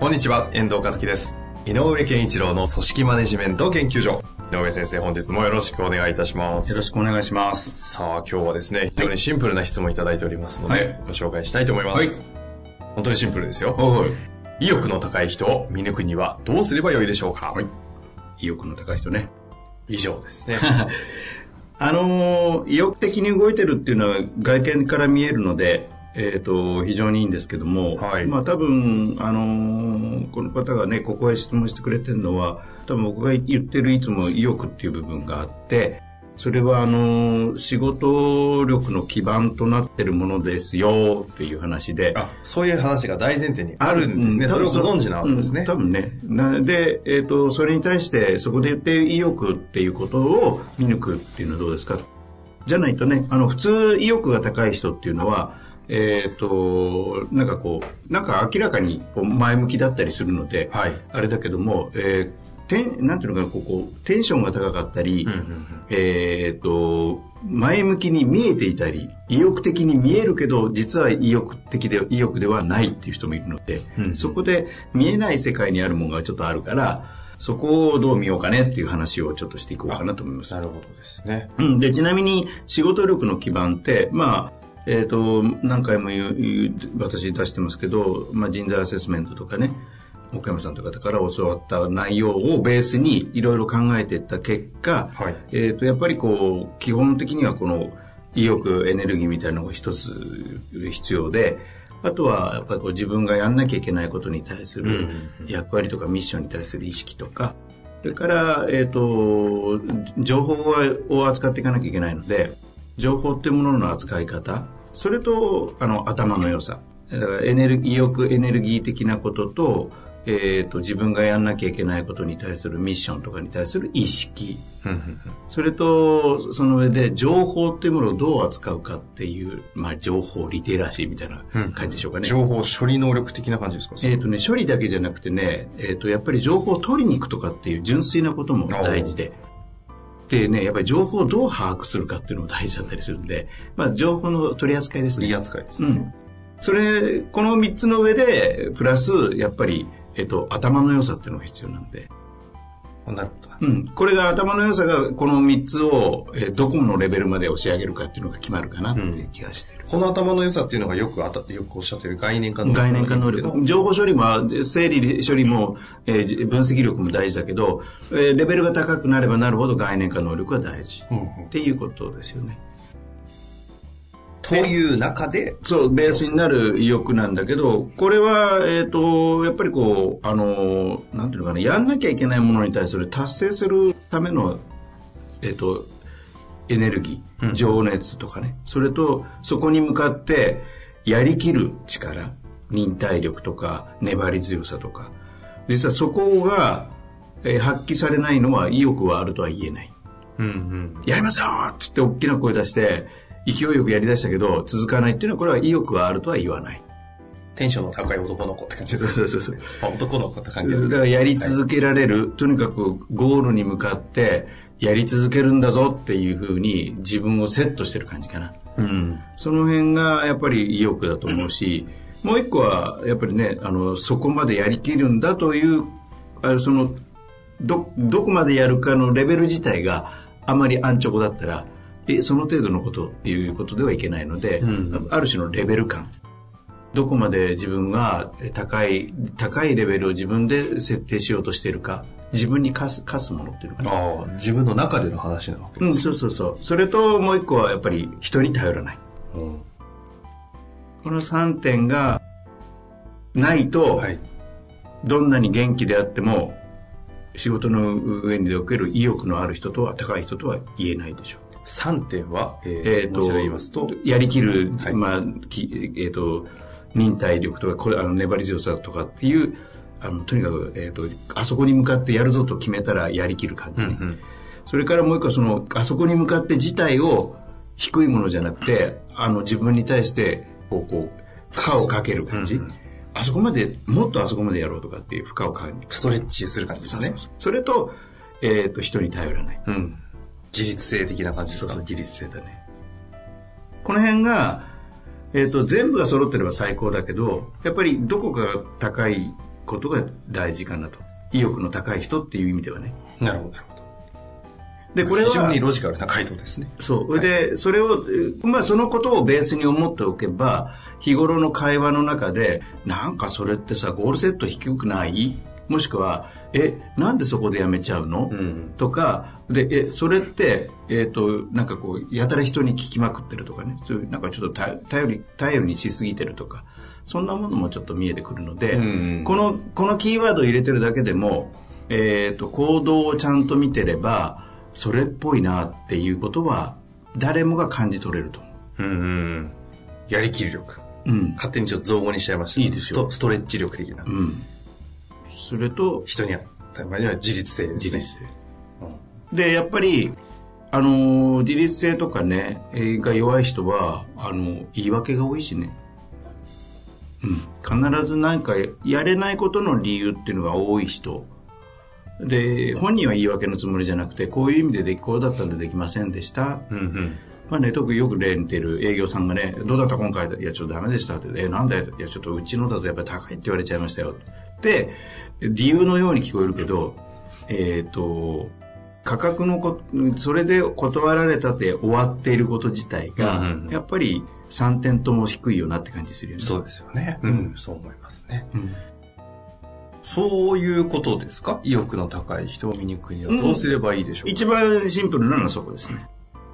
こんにちは、遠藤和樹です。井上健一郎の組織マネジメント研究所。井上先生、本日もよろしくお願いいたします。よろしくお願いします。さあ、今日はですね、非常にシンプルな質問いただいておりますので、はいご紹介したいと思います。はい本当にシンプルですよ。はい。意欲の高い人を見抜くにはどうすればよいでしょうか、はい。意欲の高い人ね。以上ですね。あのー意欲的に動いてるっていうのは外見から見えるので、えっ、と、非常にいいんですけども、はいまあ多分、あのーこの方がね、ここへ質問してくれてるのは、多分僕が言ってるいつも意欲っていう部分があって、それはあのー仕事力の基盤となってるものですよっていう話で、あ、そういう話が大前提にあるんですね。うんそれをご存知なわけですね。うん多分ね。なで、えっ、と、それに対して、そこで言って意欲っていうことを見抜くっていうのはどうですか？じゃないとね、あの、普通意欲が高い人っていうのは、えっ、と、なんかこう、なんか明らかに前向きだったりするので、はいあれだけども、えーテンなんていうのかな、ここ、テンションが高かったり、うんうんうんえっ、と、前向きに見えていたり、意欲的に見えるけど、実は意欲的で、意欲ではないっていう人もいるので、うんそこで見えない世界にあるものがちょっとあるから、そこをどう見ようかねっていう話をちょっとしていこうかなと思います。なるほどですね。うん、で、ちなみに仕事力の基盤って、まあ、えっ、と、何回も言う私出してますけど、まあ、人材アセスメントとかね、岡山さんという方から教わった内容をベースにいろいろ考えていった結果、はい。えっ、と、やっぱりこう、基本的にはこの意欲、エネルギーみたいなのが一つ必要で、あとはやっぱりこう自分がやんなきゃいけないことに対する役割とかミッションに対する意識とか、それから、えっ、と、情報を扱っていかなきゃいけないので、情報っていうものの扱い方、それと、あの、頭の良さ。だからエネルギー、意欲、エネルギー的なことと、えっ、と、自分がやんなきゃいけないことに対するミッションとかに対する意識。それと、その上で情報っていうものをどう扱うかっていう、まあ、情報リテラシーみたいな感じでしょうかね。情報処理能力的な感じですか？えっ、とね、処理だけじゃなくてね、えっ、と、やっぱり情報を取りに行くとかっていう純粋なことも大事で。でね、やっぱり情報をどう把握するかっていうのも大事だったりするんで、まあ、情報の取り扱いですね。取り扱いですね。うん。それ、この3つの上で、プラス、やっぱり、えっ、と、頭の良さっていうのが必要なんで。あなるほど。うん。これが頭の良さが、この3つを、えーどこのレベルまで押し上げるかっていうのが決まるかなっていう気がしてる。この頭の良さっていうのがよくあた、よくおっしゃってる概念化能力。概念化能力。情報処理も、整理処理も、えーじ分析力も大事だけど、えーレベルが高くなればなるほど概念化能力が大事。うんうんっていうことですよね。という中で、そう、ベースになる意欲なんだけど、これは、えっ、と、やっぱりこう、あの、なんていうのかな、やんなきゃいけないものに対する達成するための、えっ、と、エネルギー、情熱とかね、それと、そこに向かって、やりきる力、忍耐力とか、粘り強さとか、実はそこが、えー発揮されないのは意欲はあるとは言えない。うんうん。やりますよって言って大きな声出して、勢いよくやりだしたけど、続かないっていうのは、これは意欲があるとは言わない。テンションの高い男の子って感じです。そうそうそう。あ男の子って感じです。だからやり続けられる、とにかくゴールに向かって、やり続けるんだぞっていうふうに自分をセットしてる感じかな。うん。その辺がやっぱり意欲だと思うし、もう一個はやっぱりね、あの、そこまでやりきるんだという、あのその、ど、どこまでやるかのレベル自体があまり安直だったら、え、その程度のことっていうことではいけないので、うんある種のレベル感。どこまで自分がえ高い、高いレベルを自分で設定しようとしているか、自分に課す、課すものっていうのかな。ああ、自分の中での話なわけうん、です。そうそうそう。それともう一個はやっぱり人に頼らない。うんこの3点がないと、はい。どんなに元気であっても、仕事の上における意欲のある人とは、高い人とは言えないでしょう。3点は、えーえっ、もう一度言いますと、やりきる、はい。まあ、きえっ、と、忍耐力とかこれあの粘り強さとかっていうあのとにかく、えーと、あそこに向かってやるぞと決めたらやりきる感じね、うんうん、それからもう一個そのあそこに向かって自体を低いものじゃなくてあの自分に対してこうこう負荷をかける感じ、うんうん、あそこまでもっとあそこまでやろうとかっていう負荷をかける。ストレッチする感じですね。それと,、えーと、人に頼らない、うん、自律性的な感じですか？そうそう自律性だね。この辺が、えーと、全部が揃ってれば最高だけどやっぱりどこかが高いことが大事かなと。意欲の高い人っていう意味ではね。なるほどなるほど。でこれは非常にロジカルな回答ですね。そう、はい、でそれをまあそのことをベースに思っておけば日頃の会話の中でなんかそれってさゴールセット低くない？もしくはえなんでそこでやめちゃうの、うん、とかでえそれってえっ、ー、となんかこうやたら人に聞きまくってるとかね。そういうなんかちょっと頼り頼りにしすぎてるとか。そんなものもちょっと見えてくるので、うん、このこのキーワードを入れてるだけでも、えっ、ー、と行動をちゃんと見てればそれっぽいなっていうことは誰もが感じ取れるとう。ん、うん、やりきる力、うん、勝手にちょっと造語にしちゃいましたいいですよ。ストレッチ力的な、うんそれと、人には、まには自律性ですね。自律性。うん、で、やっぱり、あの、自律性とかね、が弱い人は、あの、言い訳が多いしね。うん。必ず何かやれないことの理由っていうのが多い人。で、本人は言い訳のつもりじゃなくて、こういう意味でできこうだったんでできませんでした。うんうん。まあね、特によく例に出る営業さんがね、どうだった今回いや、ちょっとダメでしたって。え、なんだよいや、ちょっとうちのだとやっぱり高いって言われちゃいましたよ。理由のように聞こえるけど、えっ、ー、と、価格のこ、それで断られたって終わっていること自体が、うんうん、やっぱり3点とも低いよなって感じするよね。そうですよね。うん、そう思いますね。うん、そういうことですか？意欲の高い人を見にくいにはどうすればいいでしょうか、うん、一番シンプルなのはそこですね。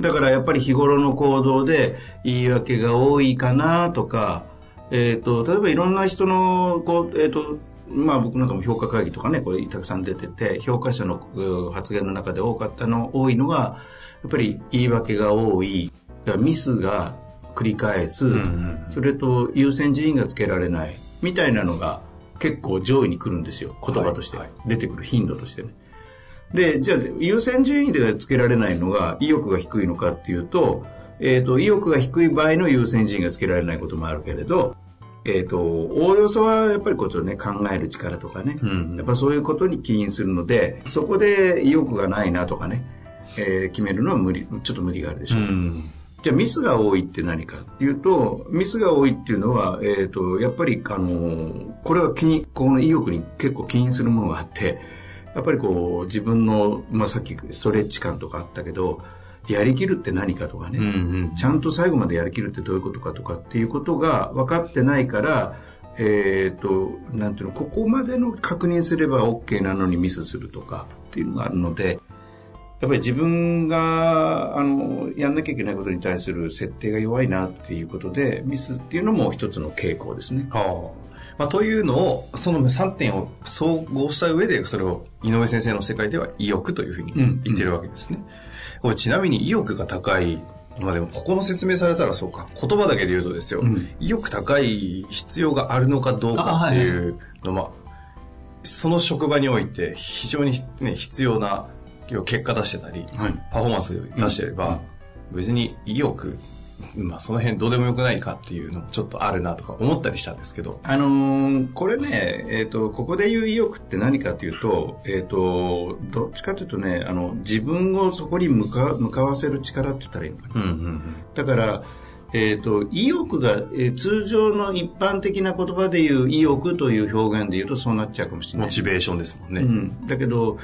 だからやっぱり日頃の行動で言い訳が多いかなとか、えっ、ー、と、例えばいろんな人の、こう、えっ、ー、と、まあ僕なんかも評価会議とかね、これたくさん出てて、評価者の発言の中で多かったの、多いのが、やっぱり言い訳が多い、ミスが繰り返す、うんうん、それと優先順位がつけられない、みたいなのが結構上位に来るんですよ、言葉として。はいはい、出てくる頻度としてね。で、じゃあ優先順位でつけられないのが意欲が低いのかっていうと、えっ、ー、と、意欲が低い場合の優先順位がつけられないこともあるけれど、えっ、ー、と、おおよそはやっぱりことね、考える力とかね、うん、やっぱそういうことに起因するので、そこで意欲がないなとかね、えー、決めるのは無理、ちょっと無理があるでしょう。うん。じゃあミスが多いって何かっていうと、ミスが多いっていうのは、えっ、ー、と、やっぱり、あの、これは気に、この意欲に結構起因するものがあって、やっぱりこう、自分の、まあ、さっきストレッチ感とかあったけど、やりきるって何かとかね、うんうん、ちゃんと最後までやりきるってどういうことかとかっていうことが分かってないから、えっ、ー、と、なんていうの、ここまでの確認すれば OK なのにミスするとかっていうのがあるので、やっぱり自分が、あの、やんなきゃいけないことに対する設定が弱いなっていうことで、ミスっていうのも一つの傾向ですね。はあまあ、というのを、その3点を総合した上で、それを井上先生の世界では意欲というふうに言ってるわけですね。うんうんこれちなみに意欲が高いまあでもここの説明されたらそうか。言葉だけで言うとですよ、うん、意欲高い必要があるのかどうかっていうのは、はい、その職場において非常に、ね、必要な結果出してたり、はい、パフォーマンス出してれば、別に意欲まあ、その辺どうでもよくないかっていうのもちょっとあるなとか思ったりしたんですけど。あのー、これね、えっ、ー、と、ここで言う意欲って何かというと、えっ、ー、と、どっちかというとね、あの、自分をそこに向か向かわせる力って言ったらいいのかな。うんうんうん、だから、えっ、と、意欲が、え通常の一般的な言葉で言う意欲という表現で言うとそうなっちゃうかもしれない。モチベーションですもんね。うん、だけど、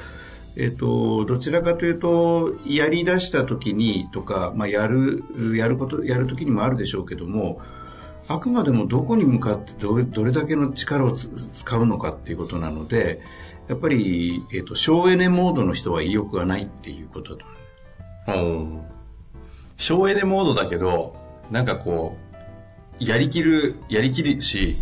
えっと、どちらかというと、やり出した時にとか、まあ、やる、やること、やる時にもあるでしょうけども、あくまでもどこに向かってどれどれだけの力を使うのかっていうことなので、やっぱり、えっと、省エネモードの人は意欲がないっていうことだと思う。省エネモードだけど、なんかこう、やりきる、やりきるし、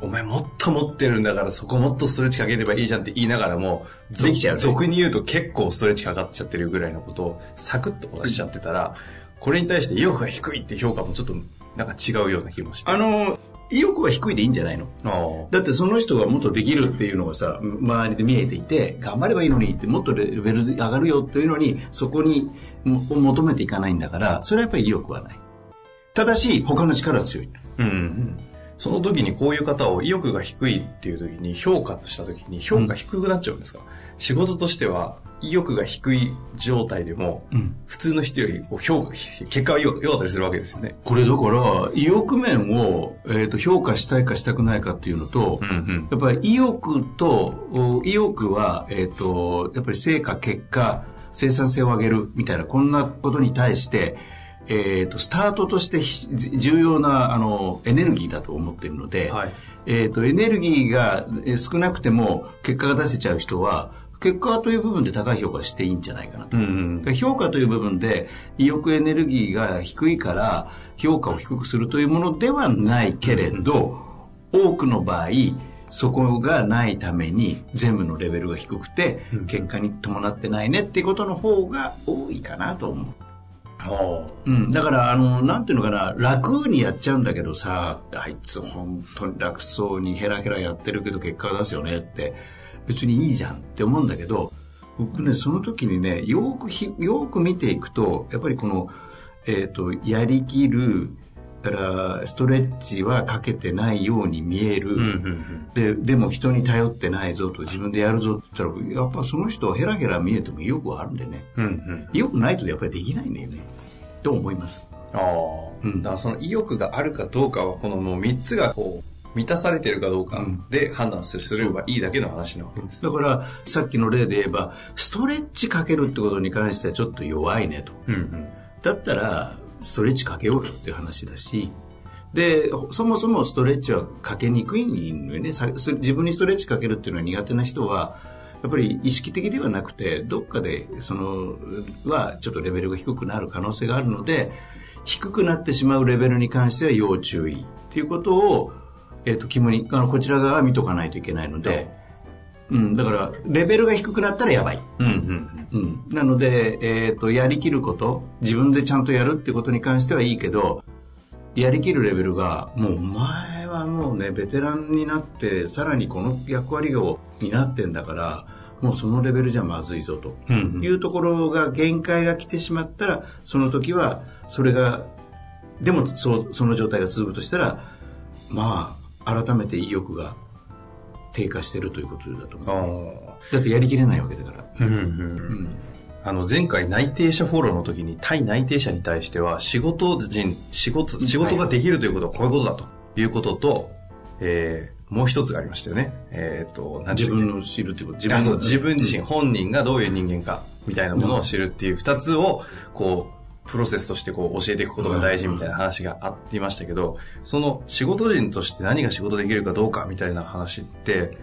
お前もっと持ってるんだからそこもっとストレッチかければいいじゃんって言いながらも、できちゃう、ね、俗に言うと結構ストレッチかかっちゃってるぐらいのことをサクッとこなしちゃってたら、これに対して意欲が低いって評価もちょっとなんか違うような気もして。あの、意欲は低いでいいんじゃないの？だってその人がもっとできるっていうのがさ、周りで見えていて、頑張ればいいのにって、もっとレベル上がるよっていうのに、そこに求めていかないんだから、それはやっぱり意欲はない。ただし、他の力は強い。うん、うん。その時にこういう方を意欲が低いっていう時に評価とした時に評価低くなっちゃうんですか、うん、仕事としては意欲が低い状態でも、うん、普通の人よりこう評価、結果は良かったりするわけですよね。これだから、意欲面を、えーと、評価したいかしたくないかっていうのと、うんうん、やっぱり意欲と、意欲は、えっ、ー、と、やっぱり成果、結果、生産性を上げるみたいな、こんなことに対して、えっ、ー、と、スタートとして重要な、あの、エネルギーだと思っているので、はい、えっ、と、エネルギーが少なくても結果が出せちゃう人は、結果という部分で高い評価していいんじゃないかなと。うんうん、評価という部分で意欲エネルギーが低いから評価を低くするというものではないけれど、多くの場合、そこがないために全部のレベルが低くて、結果に伴ってないねっていうことの方が多いかなと思う。うん、だから、あの、なんていうのかな、楽にやっちゃうんだけどさ、あいつ本当に楽そうにヘラヘラやってるけど結果を出すよねって別にいいじゃんって思うんだけど、僕ね、その時にね、よくひ、よく見ていくと、やっぱりこの、えっ、ー、と、やりきる、からストレッチはかけてないように見える、うんうんうん、ででも人に頼ってないぞと自分でやるぞって言ったらやっぱその人ヘラヘラ見えても意欲はあるんでね、うんうん、意欲ないとやっぱりできないんだよね。と思います。ああ、うん、だからその意欲があるかどうかはこのもう3つがこう満たされてるかどうかで判断すればいいだけの話なわけです。だから、さっきの例で言えば、ストレッチかけるってことに関してはちょっと弱いねと。うんうん、だったら、ストレッチかけようよっていう話だし、で、そもそもストレッチはかけにくいのよね。自分にストレッチかけるっていうのは苦手な人は、やっぱり意識的ではなくて、どっかで、その、はちょっとレベルが低くなる可能性があるので、低くなってしまうレベルに関しては要注意っていうことを、えっ、ー、と、肝に、あの、こちら側は見とかないといけないので、うん、だから、レベルが低くなったらやばい。うん、うん、うん。なので、えっ、ー、と、やりきること、自分でちゃんとやるってことに関してはいいけど、やりきるレベルが、もう前はもうね、ベテランになって、さらにこの役割を担ってんだから、もうそのレベルじゃまずいぞというところが限界が来てしまったら、その時は、それが、でもそその状態が続くとしたら、まあ、改めて意欲が低下してるということだと思う。だってやりきれないわけだから。うんうんうん。あの、前回内定者フォローの時に、対内定者に対しては、仕事人、仕事、仕事ができるということはこういうことだと。いうことと、えー、もう一つがありましたよね。えっ、ー、と、自分を知るってこと。自分の自分自身、本人がどういう人間か、みたいなものを知るっていう二つを、こう、プロセスとしてこう教えていくことが大事みたいな話があっていましたけど、その仕事人として何が仕事できるかどうかみたいな話って、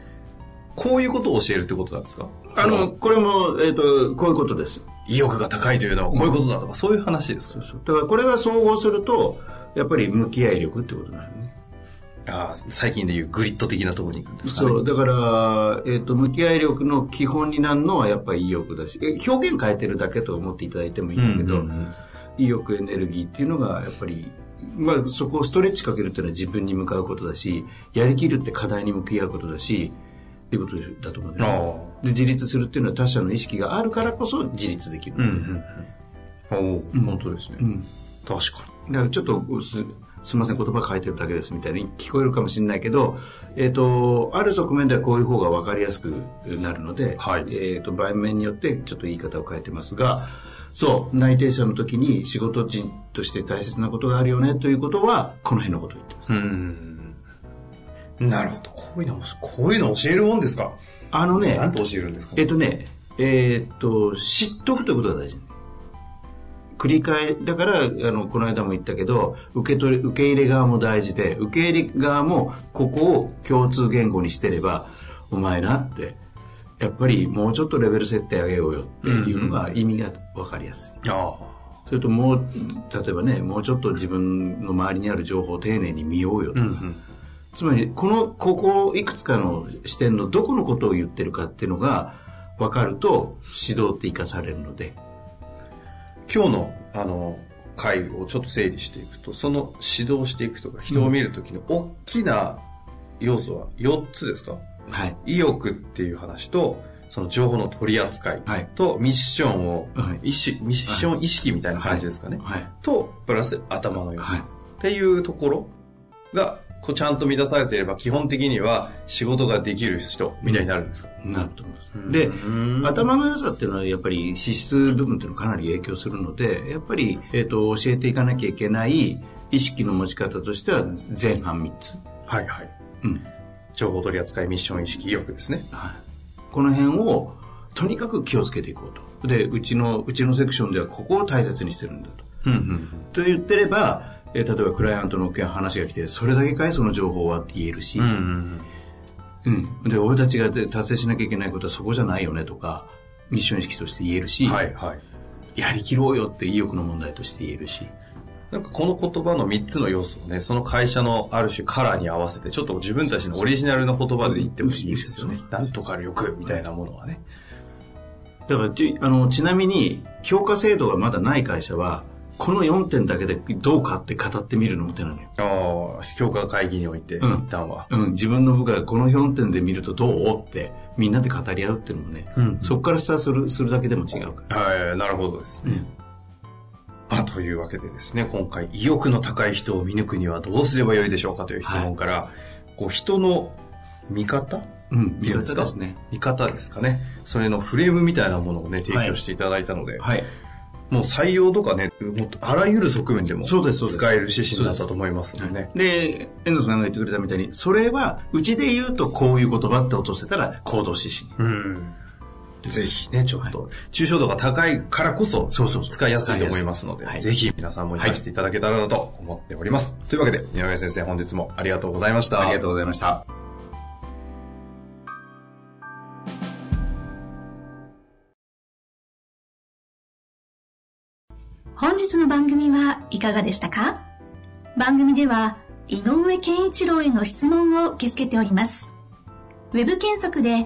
こういうことを教えるってことなんですか？あの、これも、えっ、ー、と、こういうことです。意欲が高いというのはこういうことだとか、そういう話ですか、そうそう。だからこれが総合すると、やっぱり向き合い力ってことなのね。ああ、最近でいうグリッド的なところに行くんですか、ね、そう、だから、えっ、ー、と、向き合い力の基本になるのはやっぱり意欲だし、表現変えてるだけと思っていただいてもいいんだけど、うんうんうん意欲エネルギーっていうのがやっぱりまあ、そこをストレッチかけるっていうのは自分に向かうことだしやりきるって課題に向き合うことだしっていうことだと思うんで自立するっていうのは他者の意識があるからこそ自立できる、うんうん本当ですね、うん、確かに。だからちょっとすすみません言葉書いてるだけですみたいに聞こえるかもしれないけど、えっ、ー、とある側面ではこういう方が分かりやすくなるので、はい、えっ、と場面によってちょっと言い方を変えてますがそう、内定者の時に仕事人として大切なことがあるよねということは、この辺のことを言ってます。うんなるほど。こういうの、こういうの教えるもんですか？あのね。何と教えるんですか？えっとね、えー、っと、知っとくということが大事。繰り返、だから、あの、この間も言ったけど、受け取り、受け入れ側も大事で、受け入れ側もここを共通言語にしてれば、お前なって、やっぱりもうちょっとレベル設定上げようよっていうのが意味が分かりやすい。うんうん、それともう、例えばね、もうちょっと自分の周りにある情報を丁寧に見ようよとか。うんうん、つまり、この、ここいくつかの視点のどこのことを言ってるかっていうのが分かると指導って生かされるので。今日の、あの、回をちょっと整理していくと、その指導していくとか、人を見るときの大きな要素は4つですか、はい。意欲っていう話と、その情報の取り扱いと、ミッションを、はい、意識、ミッション意識みたいな感じですかね。はい。と、プラス頭の良さ。っていうところが、こうちゃんと満たされていれば、基本的には仕事ができる人みたいになるんですか、うん、なると思います。で、頭の良さっていうのはやっぱり資質部分っていうのはかなり影響するので、やっぱり、えっ、ー、と、教えていかなきゃいけない意識の持ち方としては前半3つ。はいはい。うん。情報取り扱い、ミッション意識、意欲ですね。はい。この辺を、とにかく気をつけていこうと。で、うちの、うちのセクションではここを大切にしてるんだと。うんうん。と言ってれば、え例えばクライアントの話が来て、それだけかいその情報はって言えるし、うん、うんうん、で、俺たちが達成しなきゃいけないことはそこじゃないよねとか、ミッション意識として言えるし、はいはい、やりきろうよって意欲の問題として言えるし、なんかこの言葉の3つの要素をね、その会社のある種カラーに合わせて、ちょっと自分たちのオリジナルの言葉で言ってほしいですよね。なんとか欲みたいなものはね。だからちあの、ちなみに、評価制度がまだない会社は、この4点だけでどうかって語ってみるのも手なのよ。ああ、評価会議において、うん、一旦は。うん、自分の部下がこの4点で見るとどうってみんなで語り合うっていうのもね、うん、そこからスタートするするだけでも違うから。はい、なるほどですね。うん、あというわけでですね、今回、意欲の高い人を見抜くにはどうすればよいでしょうかという質問から、はい、こう人の見方？うん、見方ですね。見方ですかね。それのフレームみたいなものをね、提供していただいたので、はい、はいもう採用とかね、もっとあらゆる側面でも使える指針だったと思いますのでね。で、遠藤さんが言ってくれたみたいに、それは、うちで言うとこういう言葉って落とせたら行動指針。うん。ぜひね、ちょっと、抽象度が高いからこそ、そうそう使いやすいと思いますので、ぜひ皆さんも活かしていただけたらなと思っております。というわけで、井上先生、本日もありがとうございました。ありがとうございました。本日の番組はいかがでしたか？番組では井上健一郎への質問を受け付けております。ウェブ検索で